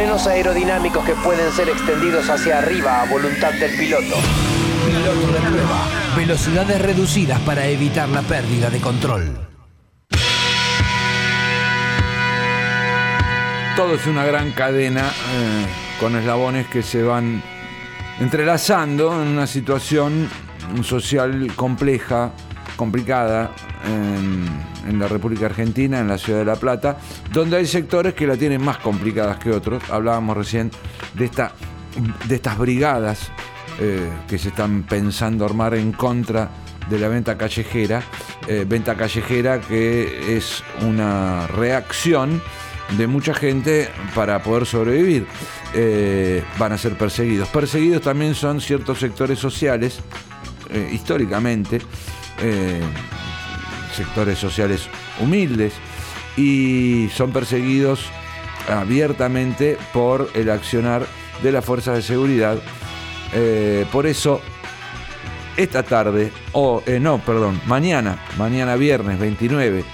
frenos aerodinámicos que pueden ser extendidos hacia arriba a voluntad del piloto. Piloto de prueba. Velocidades reducidas para evitar la pérdida de control. Todo es una gran cadena eh, con eslabones que se van entrelazando en una situación social compleja, complicada en, la República Argentina, en la ciudad de La Plata, donde hay sectores que la tienen más complicadas que otros. Hablábamos recién de, esta, de estas brigadas eh, que se están pensando armar en contra de la venta callejera, eh, venta callejera que es una reacción de mucha gente para poder sobrevivir. Eh, van a ser perseguidos. Perseguidos también son ciertos sectores sociales, históricamente, eh, sectores sociales humildes, y son perseguidos abiertamente por el accionar de las fuerzas de seguridad. por eso, esta tarde, o no, perdón, mañana, mañana viernes 29,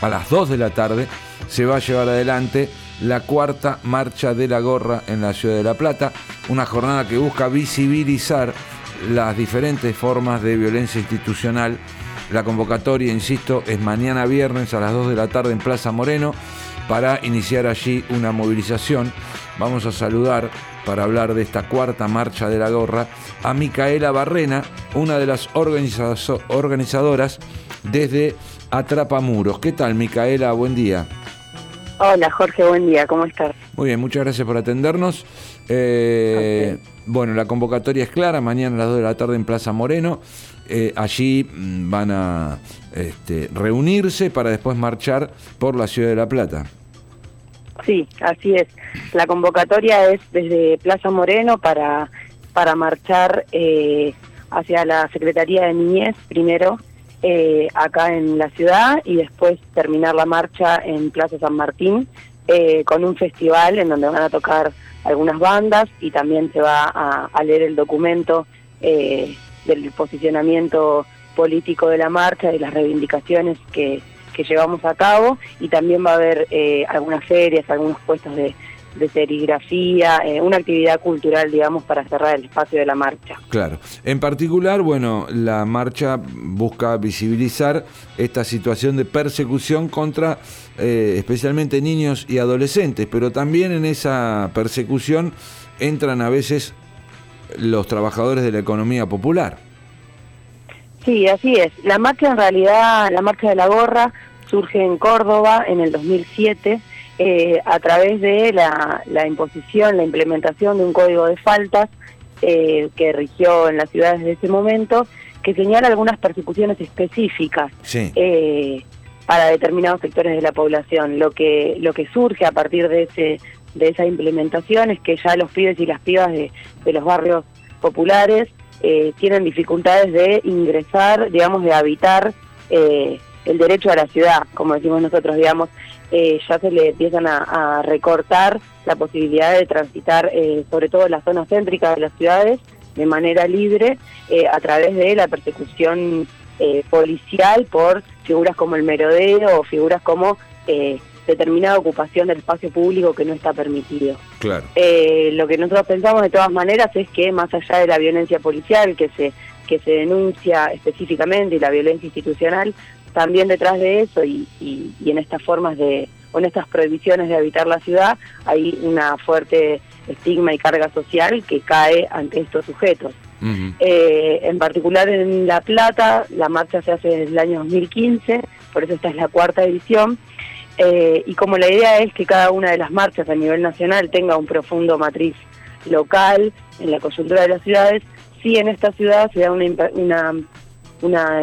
a las 2 de la tarde, se va a llevar adelante la cuarta marcha de la gorra en la ciudad de La Plata, una jornada que busca visibilizar las diferentes formas de violencia institucional. La convocatoria, insisto, es mañana viernes a las 2 de la tarde en Plaza Moreno para iniciar allí una movilización. Vamos a saludar para hablar de esta cuarta marcha de la gorra a Micaela Barrena, una de las organizadoras desde Atrapamuros. ¿Qué tal, Micaela? Buen día. Hola Jorge, buen día, ¿cómo estás? Muy bien, muchas gracias por atendernos. Eh, bueno, la convocatoria es clara, mañana a las 2 de la tarde en Plaza Moreno. Eh, allí mm, van a este, reunirse para después marchar por la ciudad de La Plata. Sí, así es. La convocatoria es desde Plaza Moreno para, para marchar eh, hacia la Secretaría de Niñez primero eh, acá en la ciudad y después terminar la marcha en Plaza San Martín eh, con un festival en donde van a tocar algunas bandas y también se va a, leer el documento eh, del posicionamiento político de la marcha y las reivindicaciones que, que llevamos a cabo. Y también va a haber algunas ferias, algunos puestos de, de serigrafía, eh, una actividad cultural, digamos, para cerrar el espacio de la marcha. Claro. En particular, bueno, la marcha busca visibilizar esta situación de persecución contra eh, especialmente niños y adolescentes, pero también en esa persecución entran a veces los trabajadores de la economía popular. Sí, así es. La marcha en realidad, la marcha de la gorra surge en Córdoba en el 2007 eh, a través de la, imposición, la implementación de un código de faltas eh, que rigió en las ciudades de ese momento, que señala algunas persecuciones específicas eh, para determinados sectores de la población. Lo que, lo que surge a partir de, ese, de esa implementación es que ya los pibes y las pibas de, de los barrios populares tienen dificultades de ingresar, digamos, de habitar el derecho a la ciudad, como decimos nosotros, digamos, eh, ya se le empiezan a, recortar la posibilidad de transitar, eh, sobre todo en la zona céntrica de las ciudades, de manera libre, eh, a través de la persecución policial por figuras como el merodeo o figuras como determinada ocupación del espacio público que no está permitido. Claro. lo que nosotros pensamos de todas maneras es que más allá de la violencia policial que se que se denuncia específicamente y la violencia institucional, también detrás de eso y, en estas formas de, o en estas prohibiciones de habitar la ciudad, hay una fuerte estigma y carga social que cae ante estos sujetos. Eh, en particular en La Plata, la marcha se hace desde el año 2015, por eso esta es la cuarta edición, eh, y como la idea es que cada una de las marchas a nivel nacional tenga un profundo matriz local en la coyuntura de las ciudades, sí en esta ciudad se da una, una una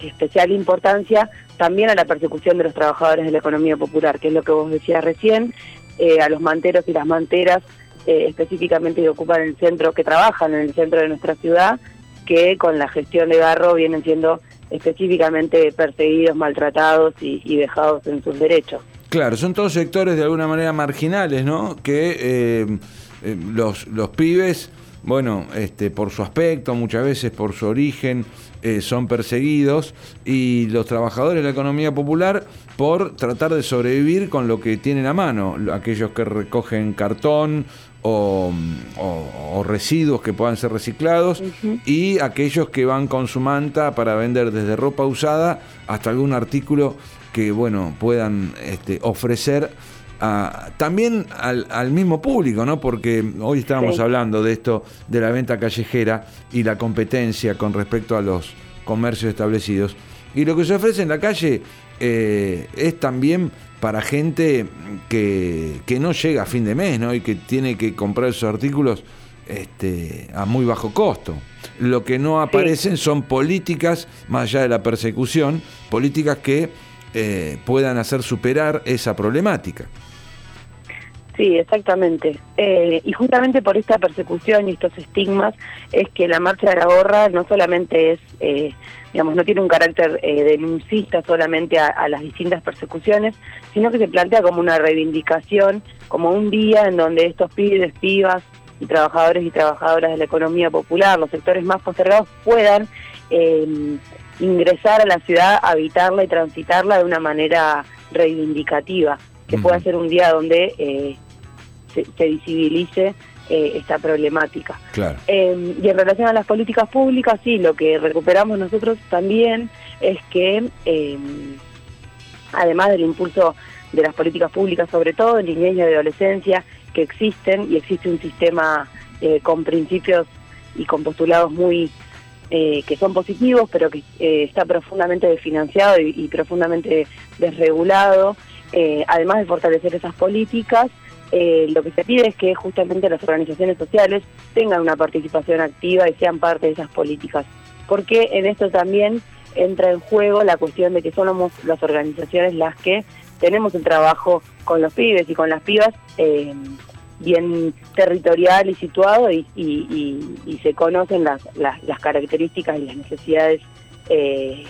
especial importancia también a la persecución de los trabajadores de la economía popular, que es lo que vos decías recién, eh, a los manteros y las manteras eh, específicamente que ocupan el centro, que trabajan en el centro de nuestra ciudad, que con la gestión de Garro vienen siendo específicamente perseguidos, maltratados y, dejados en sus derechos. Claro, son todos sectores de alguna manera marginales, ¿no? Que eh, los, los pibes bueno, este, por su aspecto, muchas veces por su origen, eh, son perseguidos y los trabajadores de la economía popular por tratar de sobrevivir con lo que tienen a mano, aquellos que recogen cartón o, residuos que puedan ser reciclados y aquellos que van con su manta para vender desde ropa usada hasta algún artículo que bueno puedan este, ofrecer también al, mismo público, ¿no? Porque hoy estábamos hablando de esto, de la venta callejera y la competencia con respecto a los comercios establecidos. Y lo que se ofrece en la calle eh, es también para gente que, no llega a fin de mes, ¿no? Y que tiene que comprar esos artículos este, a muy bajo costo. Lo que no aparecen son políticas, más allá de la persecución, políticas que eh, puedan hacer superar esa problemática. Sí, exactamente. Eh, y justamente por esta persecución y estos estigmas es que la marcha de la gorra no solamente es, eh, digamos, no tiene un carácter eh, denuncista solamente a, las distintas persecuciones, sino que se plantea como una reivindicación, como un día en donde estos pibes, pibas y trabajadores y trabajadoras de la economía popular, los sectores más postergados, puedan ingresar a la ciudad, habitarla y transitarla de una manera reivindicativa que pueda ser un día donde se, visibilice eh, esta problemática. Em, y en relación a las políticas públicas, sí, lo que recuperamos nosotros también es que, em, además del impulso de las políticas públicas, sobre todo en niñez y adolescencia, que existen, y existe un sistema eh, con principios y con postulados muy eh, que son positivos, pero que está profundamente desfinanciado y, y profundamente desregulado, además de fortalecer esas políticas, eh, lo que se pide es que justamente las organizaciones sociales tengan una participación activa y sean parte de esas políticas, porque en esto también entra en juego la cuestión de que somos las organizaciones las que tenemos el trabajo con los pibes y con las pibas eh, bien territorial y situado y, se conocen las, las, características y las necesidades eh,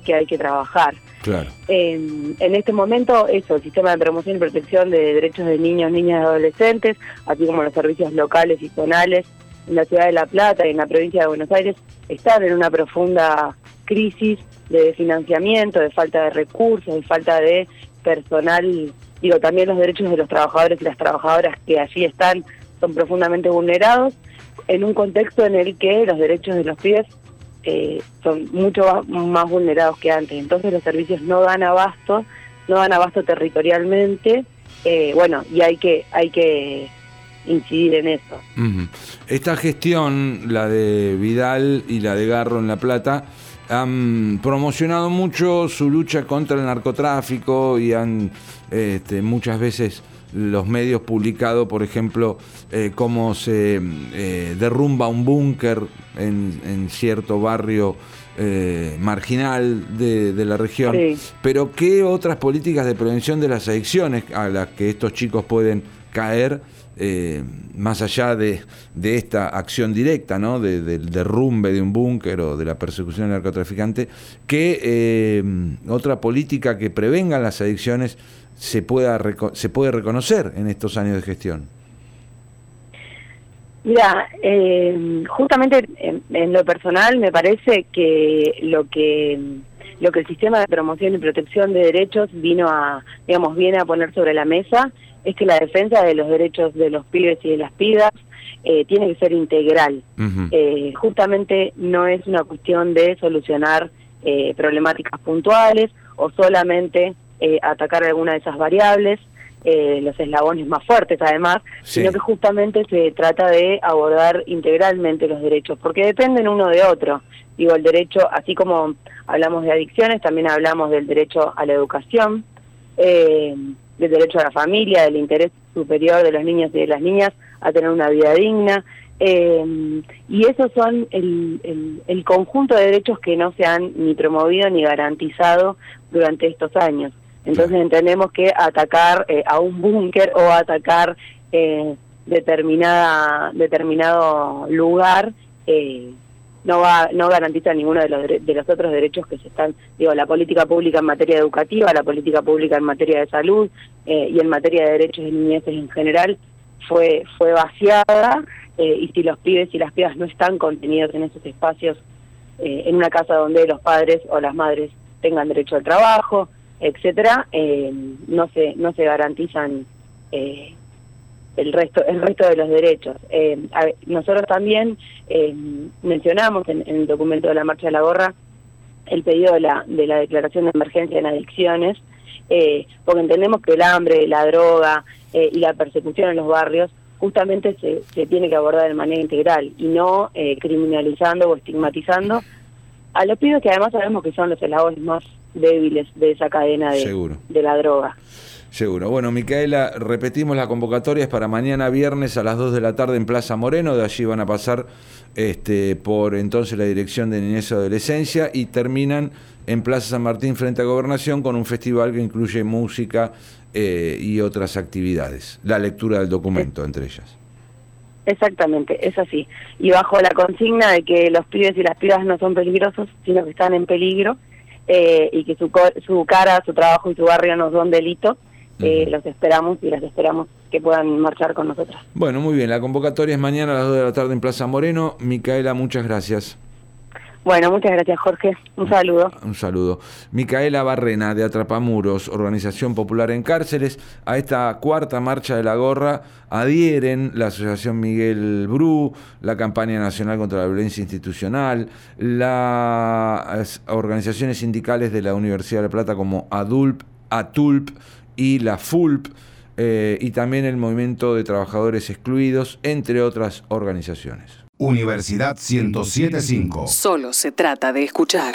que hay que trabajar. Claro. en este momento, eso, el sistema de promoción y protección de derechos de niños, niñas y adolescentes, así como los servicios locales y zonales en la ciudad de La Plata y en la provincia de Buenos Aires, están en una profunda crisis de financiamiento, de falta de recursos, de falta de personal. Digo, también los derechos de los trabajadores y las trabajadoras que allí están son profundamente vulnerados en un contexto en el que los derechos de los pibes eh, son mucho más vulnerados que antes. Entonces los servicios no dan abasto, no dan abasto territorialmente, eh, bueno, y hay que, hay que incidir en eso. Esta gestión, la de Vidal y la de Garro en La Plata, han promocionado mucho su lucha contra el narcotráfico y han este, muchas veces los medios publicado, por ejemplo, eh, cómo se eh, derrumba un búnker en, cierto barrio eh, marginal de, la región. Pero ¿qué otras políticas de prevención de las adicciones a las que estos chicos pueden caer? Más allá de, esta acción directa, ¿no? del derrumbe de un búnker o de la persecución del narcotraficante, ¿qué otra política que prevenga las adicciones se, pueda, se puede reconocer en estos años de gestión? Mira, eh, justamente en, lo personal me parece que lo que lo que el sistema de promoción y protección de derechos vino a, digamos, viene a poner sobre la mesa es que la defensa de los derechos de los pibes y de las pibas eh, tiene que ser integral. Eh, justamente no es una cuestión de solucionar problemáticas puntuales o solamente eh, atacar alguna de esas variables, eh, los eslabones más fuertes además, sino que justamente se trata de abordar integralmente los derechos, porque dependen uno de otro. Digo, el derecho, así como hablamos de adicciones, también hablamos del derecho a la educación, eh, del derecho a la familia, del interés superior de los niños y de las niñas a tener una vida digna. y esos son el, el conjunto de derechos que no se han ni promovido ni garantizado durante estos años. Entonces entendemos que atacar eh, a un búnker o atacar eh, determinada determinado lugar eh, no va no garantiza ninguno de los de los otros derechos que se están digo la política pública en materia educativa la política pública en materia de salud y en materia de derechos de niñez en general fue, fue vaciada eh, y si los pibes y las pibas no están contenidos en esos espacios, eh, en una casa donde los padres o las madres tengan derecho al trabajo, etcétera, eh, no se no se garantizan el resto el resto de los derechos. nosotros también mencionamos en, el documento de la marcha de la gorra el pedido de la de la declaración de emergencia en adicciones, porque entendemos que el hambre, la droga y la persecución en los barrios justamente se, se tiene que abordar de manera integral y no eh, criminalizando o estigmatizando a los pibes que además sabemos que son los eslabones más débiles de esa cadena de, de la droga. Seguro. Bueno, Micaela, repetimos la convocatoria, es para mañana viernes a las 2 de la tarde en Plaza Moreno, de allí van a pasar este, por entonces la Dirección de Niñez y Adolescencia y terminan en Plaza San Martín frente a Gobernación con un festival que incluye música eh, y otras actividades. La lectura del documento, entre ellas. Exactamente, es así. Y bajo la consigna de que los pibes y las pibas no son peligrosos, sino que están en peligro eh, y que su, su cara, su trabajo y su barrio no son delito, eh, los esperamos y las esperamos que puedan marchar con nosotros. Bueno, muy bien. La convocatoria es mañana a las 2 de la tarde en Plaza Moreno. Micaela, muchas gracias. Bueno, muchas gracias Jorge. Un saludo. Un saludo. Micaela Barrena de Atrapamuros, Organización Popular en Cárceles. A esta cuarta marcha de la gorra adhieren la Asociación Miguel Bru, la Campaña Nacional contra la Violencia Institucional, las organizaciones sindicales de la Universidad de La Plata como ADULP, ATULP y la FULP. Eh, y también el Movimiento de Trabajadores Excluidos, entre otras organizaciones. Universidad 1075. Solo se trata de escuchar.